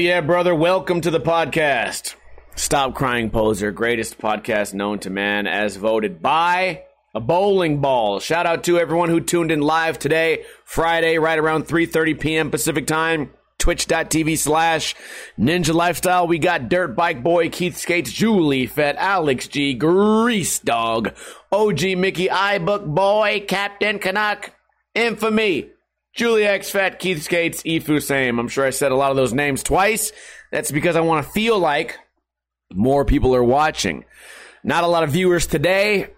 Yeah, brother. Welcome to the podcast. Stop Crying Poser, greatest podcast known to man, as voted by a bowling ball. Shout out to everyone who tuned in live today, Friday, right around 3.30 p.m. Pacific time. Twitch.tv slash Ninja Lifestyle. We got Dirt Bike Boy, Keith Skates, Julie Fett, Alex G, Grease Dog, OG Mickey, iBook Boy, Captain Canuck, Infamy, Julie X Fat, Keith Skates, Ifu Same. I'm sure I said a lot of those names twice. That's because I want to feel like more people are watching. Not a lot of viewers today.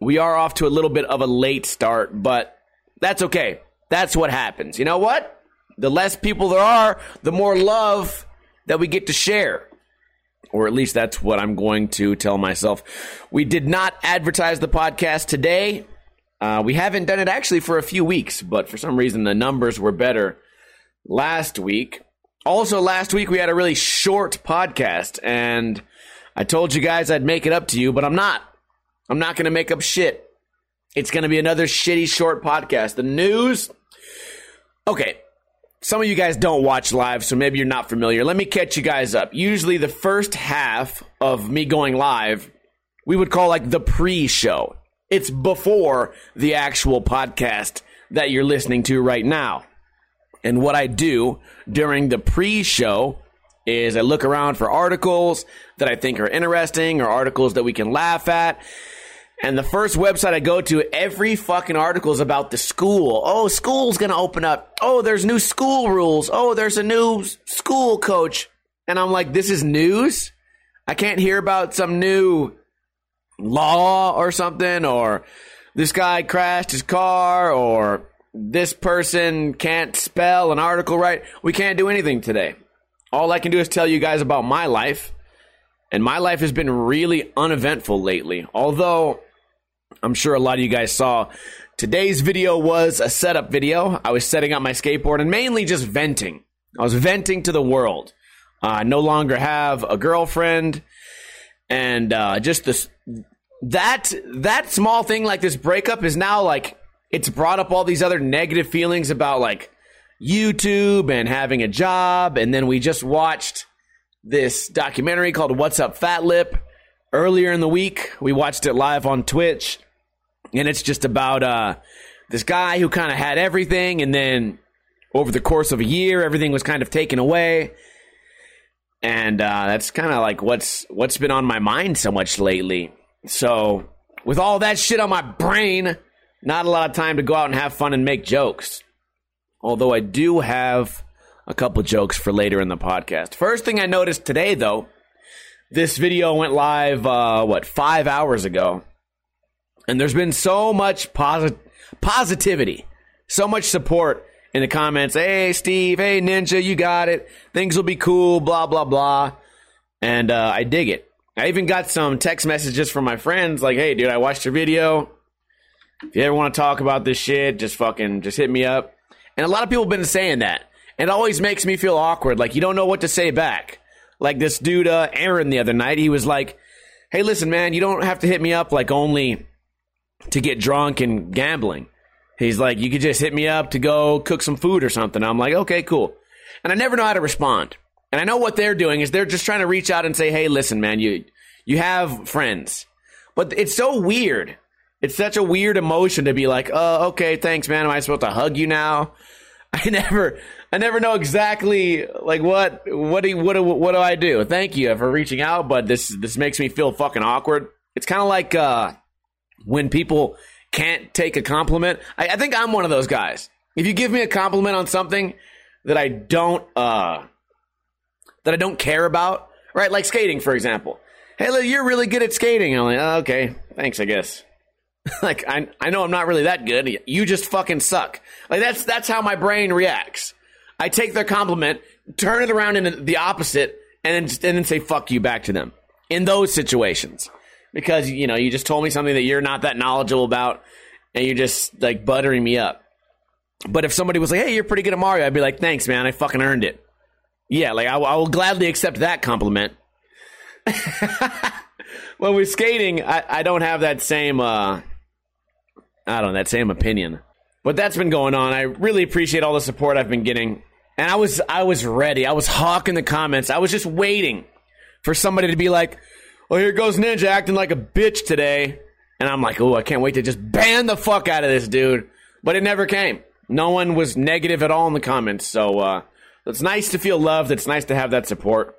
We are off to a little bit of a late start, but that's okay. That's what happens. You know what? The less people there are, the more love that we get to share. Or at least that's what I'm going to tell myself. We did not advertise the podcast today. Uh, we haven't done it actually for a few weeks, but for some reason the numbers were better last week. Also, last week we had a really short podcast, and I told you guys I'd make it up to you, but I'm not. I'm not going to make up shit. It's going to be another shitty short podcast. The news. Okay, some of you guys don't watch live, so maybe you're not familiar. Let me catch you guys up. Usually, the first half of me going live, we would call like the pre show. It's before the actual podcast that you're listening to right now. And what I do during the pre show is I look around for articles that I think are interesting or articles that we can laugh at. And the first website I go to, every fucking article is about the school. Oh, school's gonna open up. Oh, there's new school rules. Oh, there's a new school coach. And I'm like, this is news? I can't hear about some new law or something, or this guy crashed his car, or this person can't spell an article right. We can't do anything today. All I can do is tell you guys about my life. And my life has been really uneventful lately. Although I'm sure a lot of you guys saw today's video was a setup video. I was setting up my skateboard and mainly just venting. I was venting to the world. Uh, I no longer have a girlfriend, and uh, just this that that small thing like this breakup is now like it's brought up all these other negative feelings about like YouTube and having a job, and then we just watched this documentary called What's Up Fat Lip earlier in the week. We watched it live on Twitch, and it's just about uh, this guy who kind of had everything, and then over the course of a year, everything was kind of taken away. And uh, that's kind of like what's what's been on my mind so much lately. So, with all that shit on my brain, not a lot of time to go out and have fun and make jokes. Although I do have a couple jokes for later in the podcast. First thing I noticed today, though, this video went live, uh, what, five hours ago. And there's been so much posit- positivity, so much support in the comments. Hey, Steve. Hey, Ninja, you got it. Things will be cool, blah, blah, blah. And uh, I dig it. I even got some text messages from my friends like, hey, dude, I watched your video. If you ever want to talk about this shit, just fucking, just hit me up. And a lot of people have been saying that. It always makes me feel awkward. Like, you don't know what to say back. Like this dude, uh, Aaron, the other night, he was like, hey, listen, man, you don't have to hit me up like only to get drunk and gambling. He's like, you could just hit me up to go cook some food or something. I'm like, okay, cool. And I never know how to respond. And I know what they're doing is they're just trying to reach out and say, hey, listen, man, you, you have friends. But it's so weird. It's such a weird emotion to be like, oh, okay, thanks, man. Am I supposed to hug you now? I never, I never know exactly like what, what do, what do, what do I do? Thank you for reaching out, but this, this makes me feel fucking awkward. It's kind of like, uh, when people can't take a compliment. I, I think I'm one of those guys. If you give me a compliment on something that I don't, uh, that I don't care about, right? Like skating, for example. Hey, you're really good at skating. I'm like, oh, okay, thanks, I guess. like I I know I'm not really that good. You just fucking suck. Like that's that's how my brain reacts. I take their compliment, turn it around into the opposite, and then and then say fuck you back to them in those situations because you know you just told me something that you're not that knowledgeable about, and you're just like buttering me up. But if somebody was like, "Hey, you're pretty good at Mario," I'd be like, "Thanks, man. I fucking earned it." Yeah, like I, I will gladly accept that compliment. when we're skating, I, I don't have that same. uh I don't know, that same opinion. But that's been going on. I really appreciate all the support I've been getting. And I was I was ready. I was hawking the comments. I was just waiting for somebody to be like, "Oh, here goes Ninja acting like a bitch today." And I'm like, "Oh, I can't wait to just ban the fuck out of this dude." But it never came. No one was negative at all in the comments. So uh, it's nice to feel loved. It's nice to have that support.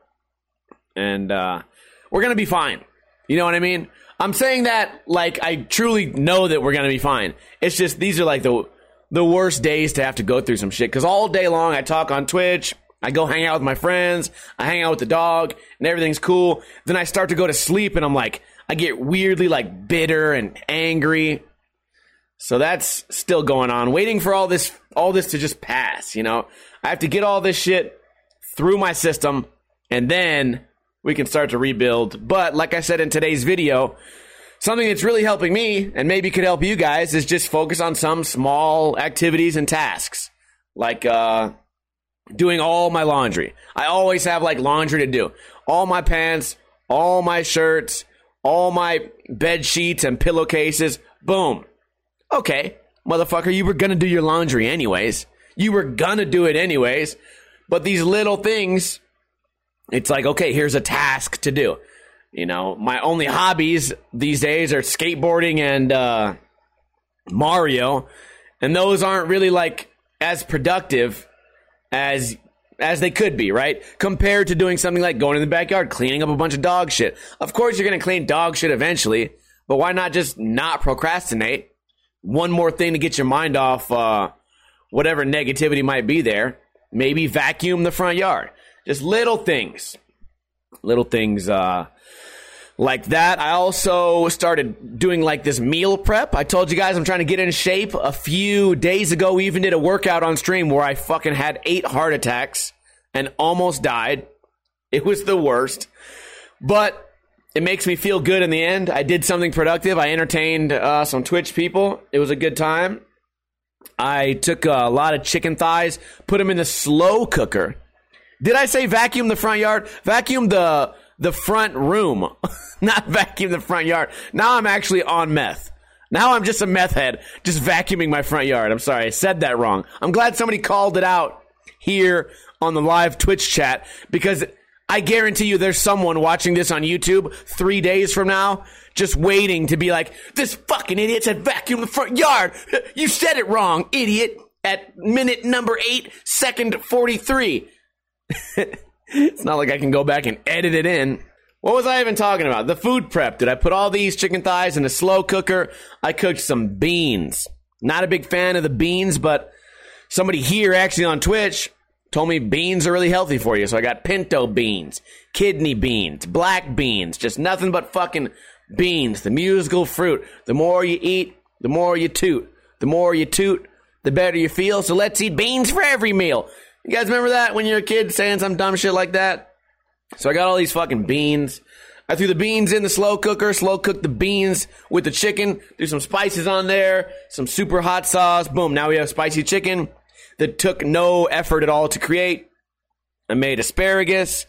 And uh, we're gonna be fine. You know what I mean? I'm saying that like I truly know that we're gonna be fine. It's just these are like the the worst days to have to go through some shit because all day long I talk on Twitch. I go hang out with my friends. I hang out with the dog, and everything's cool. Then I start to go to sleep, and I'm like, I get weirdly like bitter and angry. So that's still going on, waiting for all this all this to just pass. You know, I have to get all this shit through my system, and then we can start to rebuild. But like I said in today's video, something that's really helping me and maybe could help you guys is just focus on some small activities and tasks, like uh, doing all my laundry. I always have like laundry to do. All my pants, all my shirts, all my bed sheets and pillowcases. Boom. Okay, motherfucker, you were gonna do your laundry anyways. You were gonna do it anyways. But these little things it's like, okay, here's a task to do. You know, my only hobbies these days are skateboarding and uh, Mario, and those aren't really like as productive as as they could be, right? Compared to doing something like going in the backyard, cleaning up a bunch of dog shit. Of course, you're going to clean dog shit eventually, but why not just not procrastinate? One more thing to get your mind off uh, whatever negativity might be there. Maybe vacuum the front yard. Just little things. Little things uh, like that. I also started doing like this meal prep. I told you guys I'm trying to get in shape. A few days ago, we even did a workout on stream where I fucking had eight heart attacks and almost died. It was the worst. But it makes me feel good in the end. I did something productive. I entertained uh, some Twitch people. It was a good time. I took a lot of chicken thighs, put them in the slow cooker did I say vacuum the front yard? Vacuum the the front room, not vacuum the front yard. Now I'm actually on meth. Now I'm just a meth head, just vacuuming my front yard. I'm sorry, I said that wrong. I'm glad somebody called it out here on the live Twitch chat because I guarantee you there's someone watching this on YouTube three days from now just waiting to be like, this fucking idiot said vacuum the front yard. You said it wrong, idiot, at minute number eight, second 43. it's not like I can go back and edit it in. What was I even talking about? The food prep. Did I put all these chicken thighs in a slow cooker? I cooked some beans. Not a big fan of the beans, but somebody here actually on Twitch told me beans are really healthy for you. So I got pinto beans, kidney beans, black beans, just nothing but fucking beans, the musical fruit. The more you eat, the more you toot. The more you toot, the better you feel. So let's eat beans for every meal. You guys remember that when you were a kid saying some dumb shit like that? So I got all these fucking beans. I threw the beans in the slow cooker, slow cooked the beans with the chicken, threw some spices on there, some super hot sauce. Boom, now we have spicy chicken that took no effort at all to create. I made asparagus,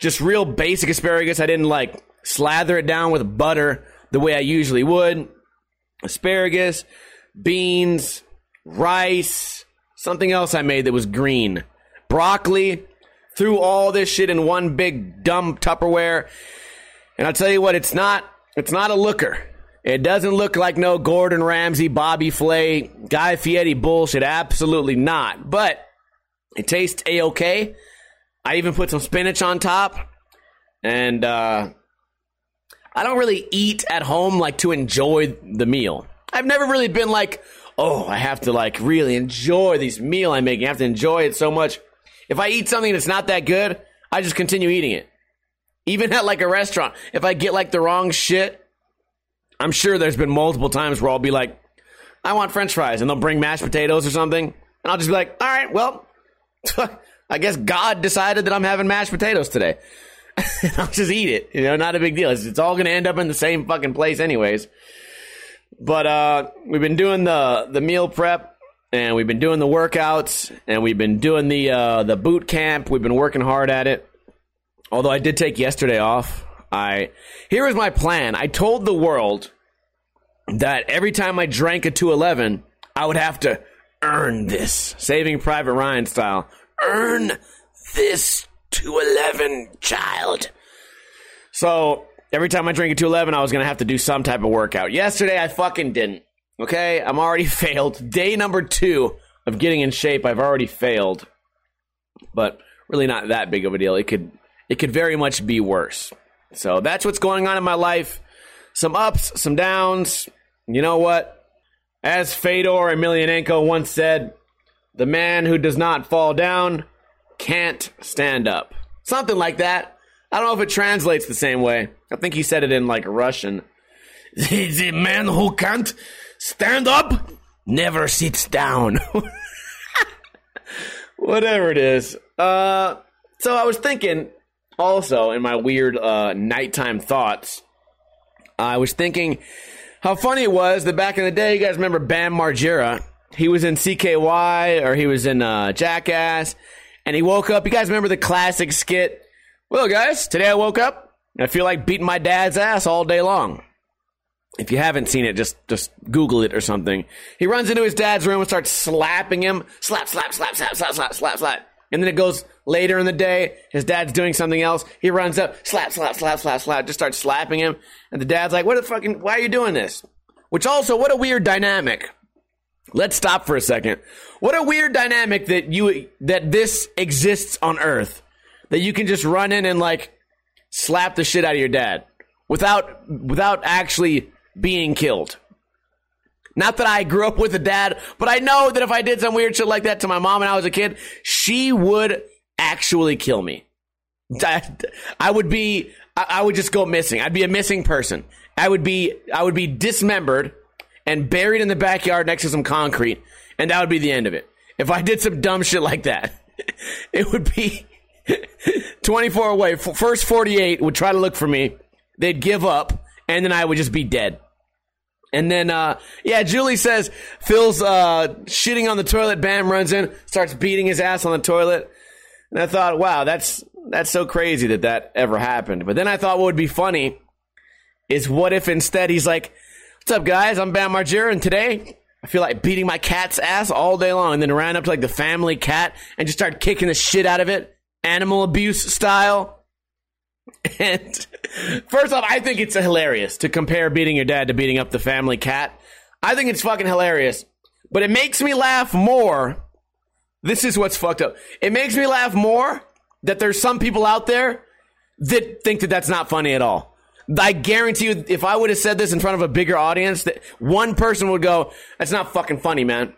just real basic asparagus. I didn't like slather it down with butter the way I usually would. Asparagus, beans, rice, something else I made that was green broccoli, threw all this shit in one big dumb Tupperware. And I'll tell you what, it's not it's not a looker. It doesn't look like no Gordon Ramsay, Bobby Flay, Guy Fieri bullshit. Absolutely not. But it tastes a okay. I even put some spinach on top, and uh, I don't really eat at home like to enjoy the meal. I've never really been like, oh, I have to like really enjoy this meal I'm making. I have to enjoy it so much. If I eat something that's not that good, I just continue eating it. Even at like a restaurant, if I get like the wrong shit, I'm sure there's been multiple times where I'll be like, I want french fries, and they'll bring mashed potatoes or something. And I'll just be like, all right, well, I guess God decided that I'm having mashed potatoes today. I'll just eat it. You know, not a big deal. It's, it's all going to end up in the same fucking place, anyways. But uh, we've been doing the the meal prep and we've been doing the workouts and we've been doing the uh, the boot camp. We've been working hard at it. Although I did take yesterday off. I here is my plan. I told the world that every time I drank a 211, I would have to earn this, Saving Private Ryan style. earn this 211, child. So every time I drink a 211, I was to have to do some type of workout. Yesterday, I fucking didn't. Okay, I'm already failed. Day number two of getting in shape, I've already failed. But really not that big of a deal. It could it could very much be worse. So that's what's going on in my life. Some ups, some downs. You know what? As Fedor Emelianenko once said, the man who does not fall down can't stand up. Something like that. I don't know if it translates the same way. I think he said it in like Russian. the man who can't stand up never sits down. Whatever it is. Uh, so I was thinking also in my weird uh, nighttime thoughts, I was thinking how funny it was that back in the day, you guys remember Bam Margera? He was in CKY or he was in uh, Jackass, and he woke up. You guys remember the classic skit? Well, guys, today I woke up and I feel like beating my dad's ass all day long. If you haven't seen it, just just Google it or something. He runs into his dad's room and starts slapping him. Slap, slap, slap, slap, slap, slap, slap, slap. And then it goes later in the day. His dad's doing something else. He runs up, slap, slap, slap, slap, slap. Just starts slapping him. And the dad's like, "What the fucking? Why are you doing this?" Which also, what a weird dynamic. Let's stop for a second. What a weird dynamic that you that this exists on Earth. That you can just run in and like slap the shit out of your dad without without actually being killed. Not that I grew up with a dad, but I know that if I did some weird shit like that to my mom when I was a kid, she would actually kill me. I, I would be, I, would just go missing. I'd be a missing person. I would be, I would be dismembered and buried in the backyard next to some concrete, and that would be the end of it. If I did some dumb shit like that, it would be 24 away. First 48 would try to look for me. They'd give up, and then I would just be dead. And then, uh, yeah, Julie says Phil's uh, shitting on the toilet. Bam runs in, starts beating his ass on the toilet. And I thought, wow, that's that's so crazy that that ever happened. But then I thought what would be funny is what if instead he's like, "What's up, guys? I'm Bam Margera, and today I feel like beating my cat's ass all day long." And then ran up to like the family cat and just started kicking the shit out of it, animal abuse style. And first off, I think it's hilarious to compare beating your dad to beating up the family cat. I think it's fucking hilarious. But it makes me laugh more. This is what's fucked up. It makes me laugh more that there's some people out there that think that that's not funny at all. I guarantee you, if I would have said this in front of a bigger audience, that one person would go, "That's not fucking funny, man.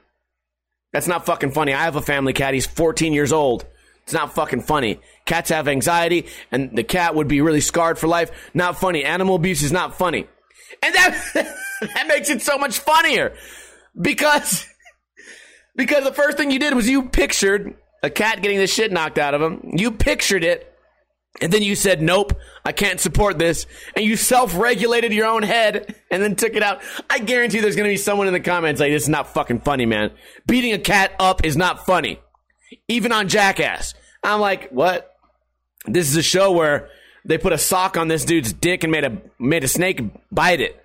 That's not fucking funny." I have a family cat. He's 14 years old. It's not fucking funny. Cats have anxiety, and the cat would be really scarred for life. Not funny. Animal abuse is not funny. And that, that makes it so much funnier. Because, because the first thing you did was you pictured a cat getting the shit knocked out of him. You pictured it. And then you said, nope, I can't support this. And you self regulated your own head and then took it out. I guarantee there's going to be someone in the comments like, this is not fucking funny, man. Beating a cat up is not funny even on Jackass. I'm like, what? This is a show where they put a sock on this dude's dick and made a made a snake bite it.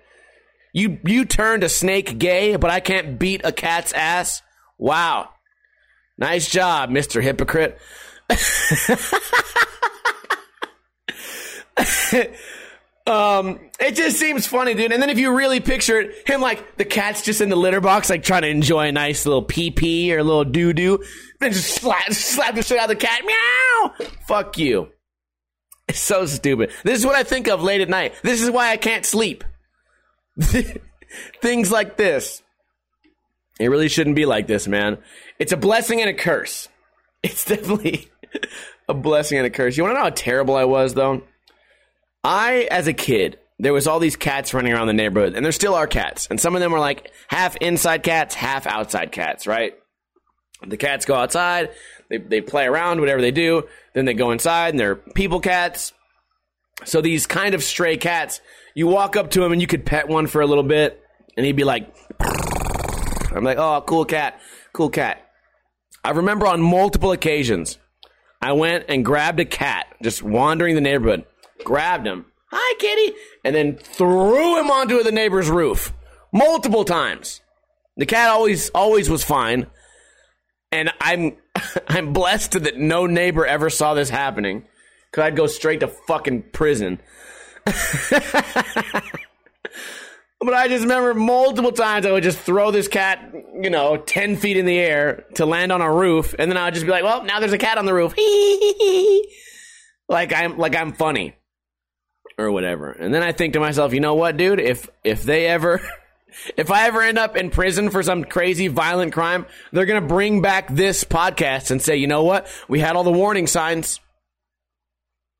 You you turned a snake gay, but I can't beat a cat's ass. Wow. Nice job, Mr. Hypocrite. Um, it just seems funny, dude. And then if you really picture it, him like the cat's just in the litter box, like trying to enjoy a nice little pee pee or a little doo doo, then just slap, slap the shit out of the cat. Meow! Fuck you. It's so stupid. This is what I think of late at night. This is why I can't sleep. Things like this. It really shouldn't be like this, man. It's a blessing and a curse. It's definitely a blessing and a curse. You want to know how terrible I was, though? I, as a kid, there was all these cats running around the neighborhood, and there still are cats. And some of them were like half inside cats, half outside cats, right? The cats go outside, they, they play around, whatever they do. Then they go inside, and they're people cats. So these kind of stray cats, you walk up to him and you could pet one for a little bit, and he'd be like, I'm like, oh, cool cat, cool cat. I remember on multiple occasions, I went and grabbed a cat just wandering the neighborhood grabbed him. Hi, kitty. And then threw him onto the neighbor's roof multiple times. The cat always, always was fine. And I'm, I'm blessed that no neighbor ever saw this happening. Cause I'd go straight to fucking prison. But I just remember multiple times I would just throw this cat, you know, 10 feet in the air to land on a roof. And then I would just be like, well, now there's a cat on the roof. like I'm, like I'm funny or whatever. And then I think to myself, you know what, dude? If, if they ever, if I ever end up in prison for some crazy violent crime, they're going to bring back this podcast and say, you know what? We had all the warning signs.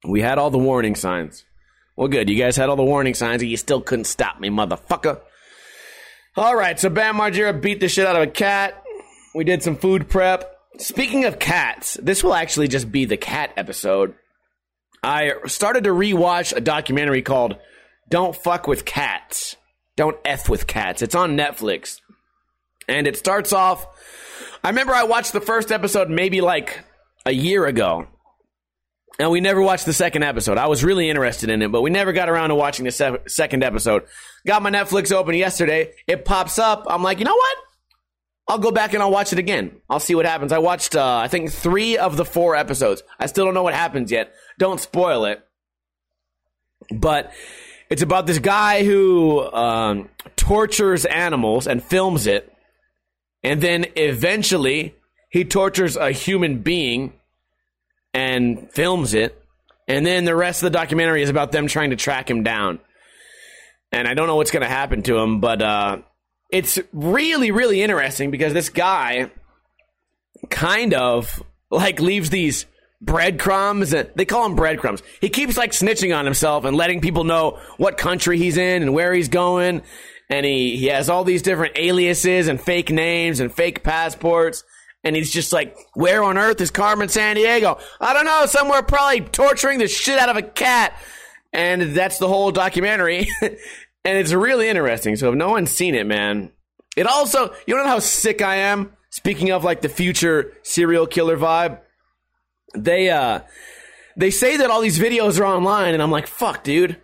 We had all the warning signs. Well, good. You guys had all the warning signs, and you still couldn't stop me, motherfucker. All right, so Bam Margera beat the shit out of a cat. We did some food prep. Speaking of cats, this will actually just be the cat episode. I started to rewatch a documentary called Don't Fuck with Cats. Don't F with Cats. It's on Netflix. And it starts off. I remember I watched the first episode maybe like a year ago. And we never watched the second episode. I was really interested in it, but we never got around to watching the se- second episode. Got my Netflix open yesterday. It pops up. I'm like, you know what? I'll go back and I'll watch it again. I'll see what happens. I watched, uh, I think, three of the four episodes. I still don't know what happens yet. Don't spoil it. But it's about this guy who um, tortures animals and films it. And then eventually he tortures a human being and films it. And then the rest of the documentary is about them trying to track him down. And I don't know what's going to happen to him, but uh, it's really, really interesting because this guy kind of like leaves these breadcrumbs. And they call them breadcrumbs. He keeps like snitching on himself and letting people know what country he's in and where he's going. And he, he has all these different aliases and fake names and fake passports and he's just like, where on earth is Carmen Sandiego? I don't know, somewhere probably torturing the shit out of a cat. And that's the whole documentary. and it's really interesting. So if no one's seen it, man, it also, you know how sick I am? Speaking of like the future serial killer vibe, they, uh, they say that all these videos are online and I'm like, fuck, dude.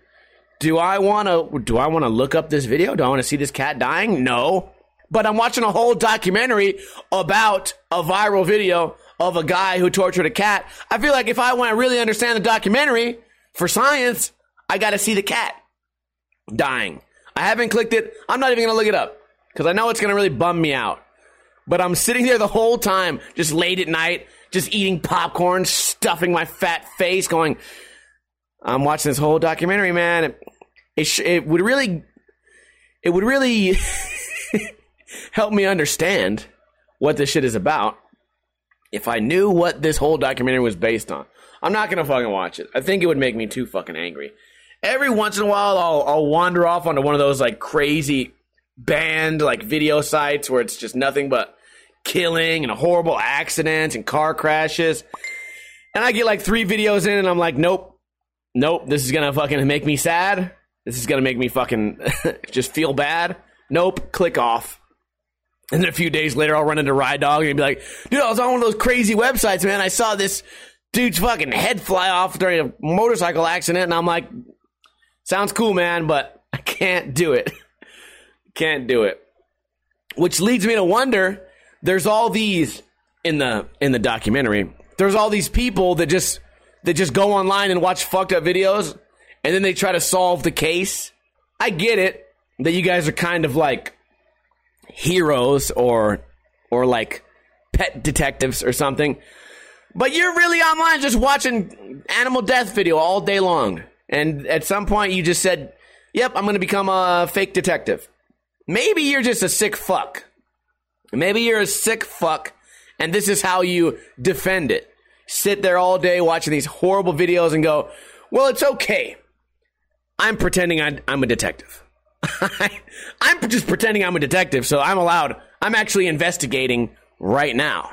Do I want to, do I want to look up this video? Do I want to see this cat dying? No but I'm watching a whole documentary about a viral video of a guy who tortured a cat. I feel like if I want to really understand the documentary for science, I got to see the cat dying. I haven't clicked it. I'm not even going to look it up because I know it's going to really bum me out. But I'm sitting there the whole time, just late at night, just eating popcorn, stuffing my fat face, going, I'm watching this whole documentary, man. It, it, sh- it would really, it would really help me understand what this shit is about if I knew what this whole documentary was based on. I'm not gonna fucking watch it. I think it would make me too fucking angry. Every once in a while, I'll, I'll wander off onto one of those like crazy banned like video sites where it's just nothing but killing and horrible accidents and car crashes. And I get like three videos in and I'm like, nope, nope, this is gonna fucking make me sad. This is gonna make me fucking just feel bad. Nope, click off. And then a few days later, I'll run into Ride Dog and be like, dude, I was on one of those crazy websites, man. I saw this dude's fucking head fly off during a motorcycle accident. And I'm like, sounds cool, man, but I can't do it. can't do it. Which leads me to wonder there's all these in the in the documentary. There's all these people that just that just go online and watch fucked up videos and then they try to solve the case. I get it that you guys are kind of like heroes or or like pet detectives or something. But you're really online just watching animal death video all day long. And at some point you just said, "Yep, I'm going to become a fake detective." Maybe you're just a sick fuck. Maybe you're a sick fuck and this is how you defend it. Sit there all day watching these horrible videos and go, "Well, it's okay. I'm pretending I'm a detective." I'm just pretending I'm a detective, so I'm allowed. I'm actually investigating right now.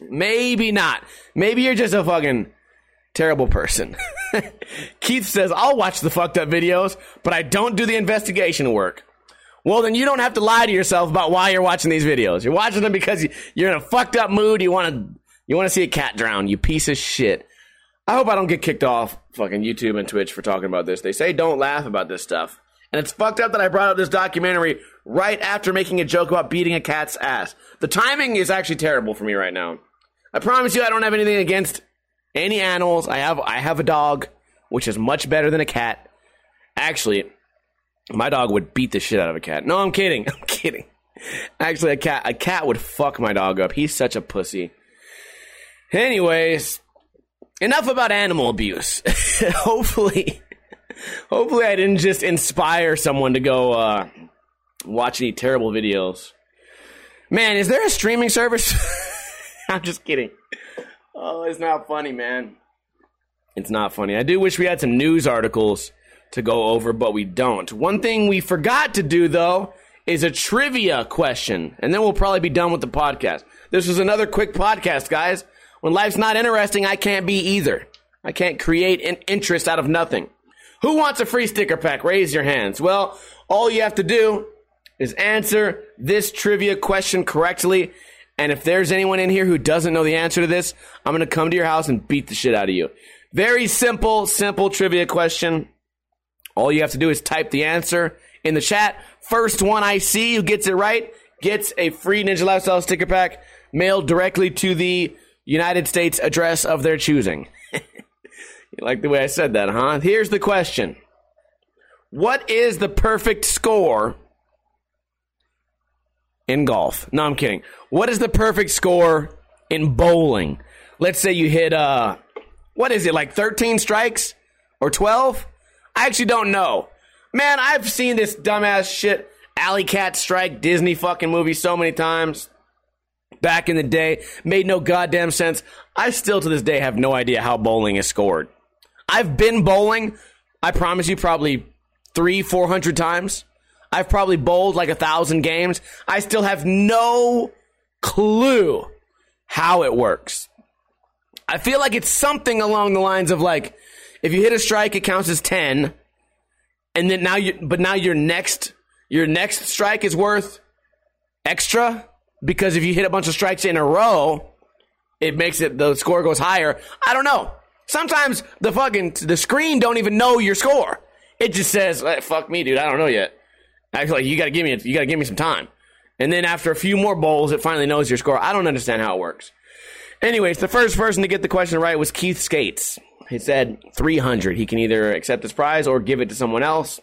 Maybe not. Maybe you're just a fucking terrible person. Keith says, I'll watch the fucked up videos, but I don't do the investigation work. Well, then you don't have to lie to yourself about why you're watching these videos. You're watching them because you're in a fucked up mood. You want to, you want to see a cat drown. You piece of shit. I hope I don't get kicked off fucking YouTube and Twitch for talking about this. They say don't laugh about this stuff. And it's fucked up that I brought up this documentary right after making a joke about beating a cat's ass. The timing is actually terrible for me right now. I promise you, I don't have anything against any animals. I have I have a dog, which is much better than a cat. Actually, my dog would beat the shit out of a cat. No, I'm kidding. I'm kidding. Actually, a cat a cat would fuck my dog up. He's such a pussy. Anyways, enough about animal abuse. hopefully, hopefully I didn't just inspire someone to go uh, watch any terrible videos. Man, is there a streaming service? I'm just kidding. Oh, it's not funny, man. It's not funny. I do wish we had some news articles to go over, but we don't. One thing we forgot to do, though, is a trivia question, and then we'll probably be done with the podcast. This was another quick podcast, guys. When life's not interesting, I can't be either. I can't create an interest out of nothing. Who wants a free sticker pack? Raise your hands. Well, all you have to do is answer this trivia question correctly. And if there's anyone in here who doesn't know the answer to this, I'm going to come to your house and beat the shit out of you. Very simple, simple trivia question. All you have to do is type the answer in the chat. First one I see who gets it right gets a free Ninja Lifestyle sticker pack mailed directly to the United States address of their choosing. you like the way I said that, huh? Here's the question What is the perfect score in golf? No, I'm kidding. What is the perfect score in bowling? Let's say you hit, uh, what is it, like 13 strikes or 12? I actually don't know. Man, I've seen this dumbass shit, Alley Cat Strike Disney fucking movie so many times. Back in the day, made no goddamn sense. I still to this day have no idea how bowling is scored. I've been bowling, I promise you, probably three, four hundred times. I've probably bowled like a thousand games. I still have no clue how it works. I feel like it's something along the lines of like, if you hit a strike, it counts as 10. And then now you, but now your next, your next strike is worth extra because if you hit a bunch of strikes in a row, it makes it, the score goes higher. I don't know. Sometimes the fucking, the screen don't even know your score. It just says, hey, fuck me, dude. I don't know yet. I feel like you gotta give me, you gotta give me some time. And then after a few more bowls, it finally knows your score. I don't understand how it works. Anyways, the first person to get the question right was Keith Skates. He said 300. He can either accept this prize or give it to someone else.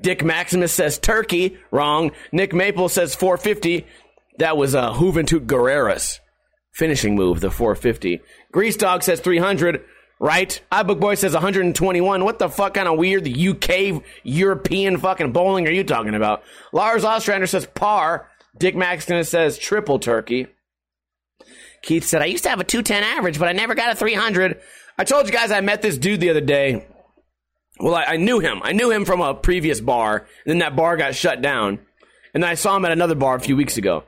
Dick Maximus says turkey. Wrong. Nick Maple says 450. That was uh, Juventud Guerrera's finishing move, the 450. Grease Dog says 300. Right. iBook Boy says 121. What the fuck kind of weird UK European fucking bowling are you talking about? Lars Ostrander says par. Dick Maximus says triple turkey. Keith said, I used to have a 210 average, but I never got a 300. I told you guys I met this dude the other day. Well, I, I, knew him. I knew him from a previous bar. And then that bar got shut down. And then I saw him at another bar a few weeks ago.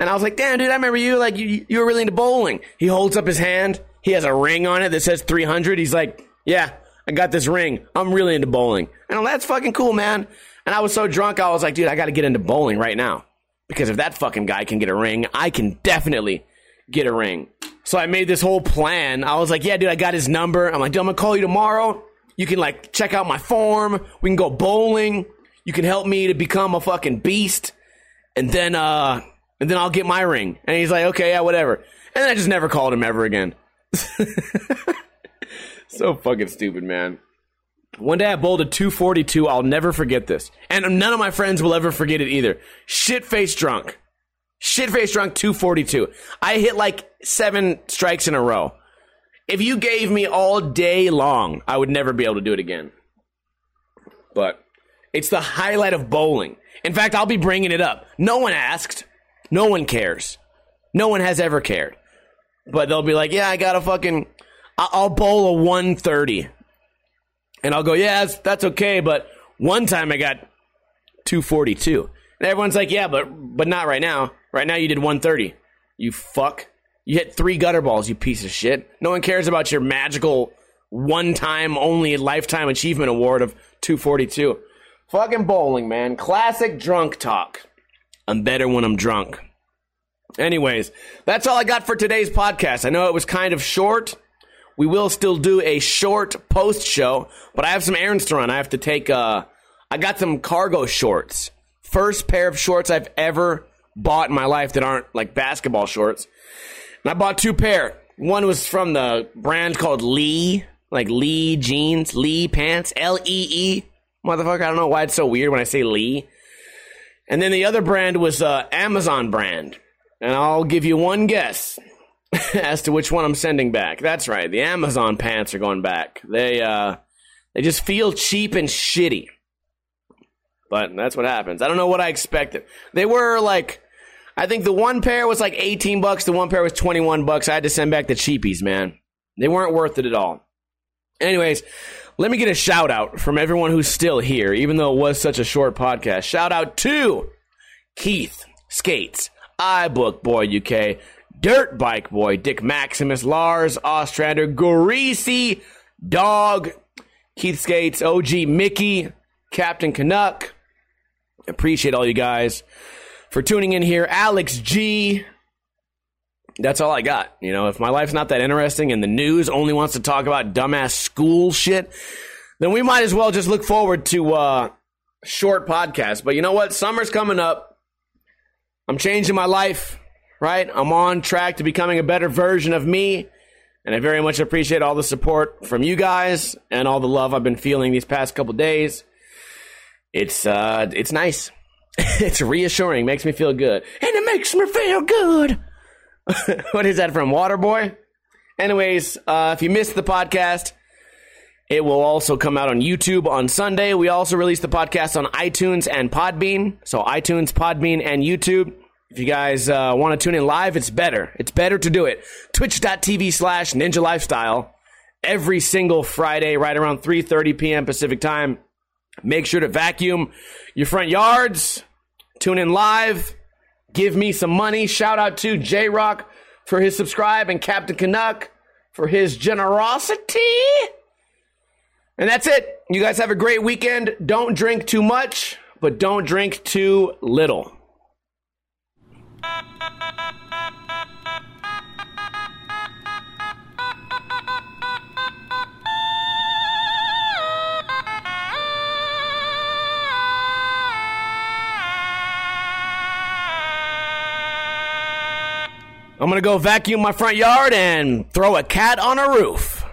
And I was like, damn, dude, I remember you. Like, you, you were really into bowling. He holds up his hand. He has a ring on it that says 300. He's like, yeah, I got this ring. I'm really into bowling. And I'm like, that's fucking cool, man. And I was so drunk, I was like, dude, I got to get into bowling right now. Because if that fucking guy can get a ring, I can definitely get a ring. So I made this whole plan. I was like, yeah, dude, I got his number. I'm like, dude, I'm gonna call you tomorrow. You can like check out my form. We can go bowling. You can help me to become a fucking beast. And then, uh, and then I'll get my ring. And he's like, okay, yeah, whatever. And then I just never called him ever again. so fucking stupid, man. One day I bowled a 242. I'll never forget this. And none of my friends will ever forget it either. Shit faced drunk. Shit face drunk 242. I hit like seven strikes in a row. If you gave me all day long, I would never be able to do it again. But it's the highlight of bowling. In fact, I'll be bringing it up. No one asked. No one cares. No one has ever cared. But they'll be like, yeah, I got a fucking, I'll bowl a 130. And I'll go, yeah, that's, that's okay. But one time I got 242. And everyone's like, yeah, but, but not right now. Right now you did 130. You fuck. You hit three gutter balls, you piece of shit. No one cares about your magical one time only lifetime achievement award of 242. Fucking bowling, man. Classic drunk talk. I'm better when I'm drunk. Anyways, that's all I got for today's podcast. I know it was kind of short. We will still do a short post show, but I have some errands to run. I have to take, uh, I got some cargo shorts. First pair of shorts I've ever bought in my life that aren't like basketball shorts. And I bought two pair. One was from the brand called Lee, like Lee jeans, Lee pants, L E E. Motherfucker, I don't know why it's so weird when I say Lee. And then the other brand was uh, Amazon brand. And I'll give you one guess as to which one I'm sending back. That's right, the Amazon pants are going back. They uh, they just feel cheap and shitty. But that's what happens. I don't know what I expected. They were like I think the one pair was like 18 bucks, the one pair was 21 bucks. I had to send back the cheapies, man. They weren't worth it at all. Anyways, let me get a shout out from everyone who's still here, even though it was such a short podcast. Shout out to Keith Skates, iBook Boy UK, Dirt Bike Boy, Dick Maximus, Lars Ostrander, Greasy Dog, Keith Skates, OG Mickey, Captain Canuck. Appreciate all you guys for tuning in here. Alex G. That's all I got. You know, if my life's not that interesting and the news only wants to talk about dumbass school shit, then we might as well just look forward to uh short podcasts. But you know what? Summer's coming up. I'm changing my life, right? I'm on track to becoming a better version of me. And I very much appreciate all the support from you guys and all the love I've been feeling these past couple days. It's uh it's nice. it's reassuring, makes me feel good. And it makes me feel good. what is that from Waterboy? Anyways, uh, if you missed the podcast, it will also come out on YouTube on Sunday. We also release the podcast on iTunes and Podbean. So iTunes, Podbean, and YouTube. If you guys uh, want to tune in live, it's better. It's better to do it. Twitch.tv slash Ninja Lifestyle every single Friday, right around 3.30 p.m. Pacific time. Make sure to vacuum your front yards. Tune in live. Give me some money. Shout out to J Rock for his subscribe and Captain Canuck for his generosity. And that's it. You guys have a great weekend. Don't drink too much, but don't drink too little. I'm gonna go vacuum my front yard and throw a cat on a roof.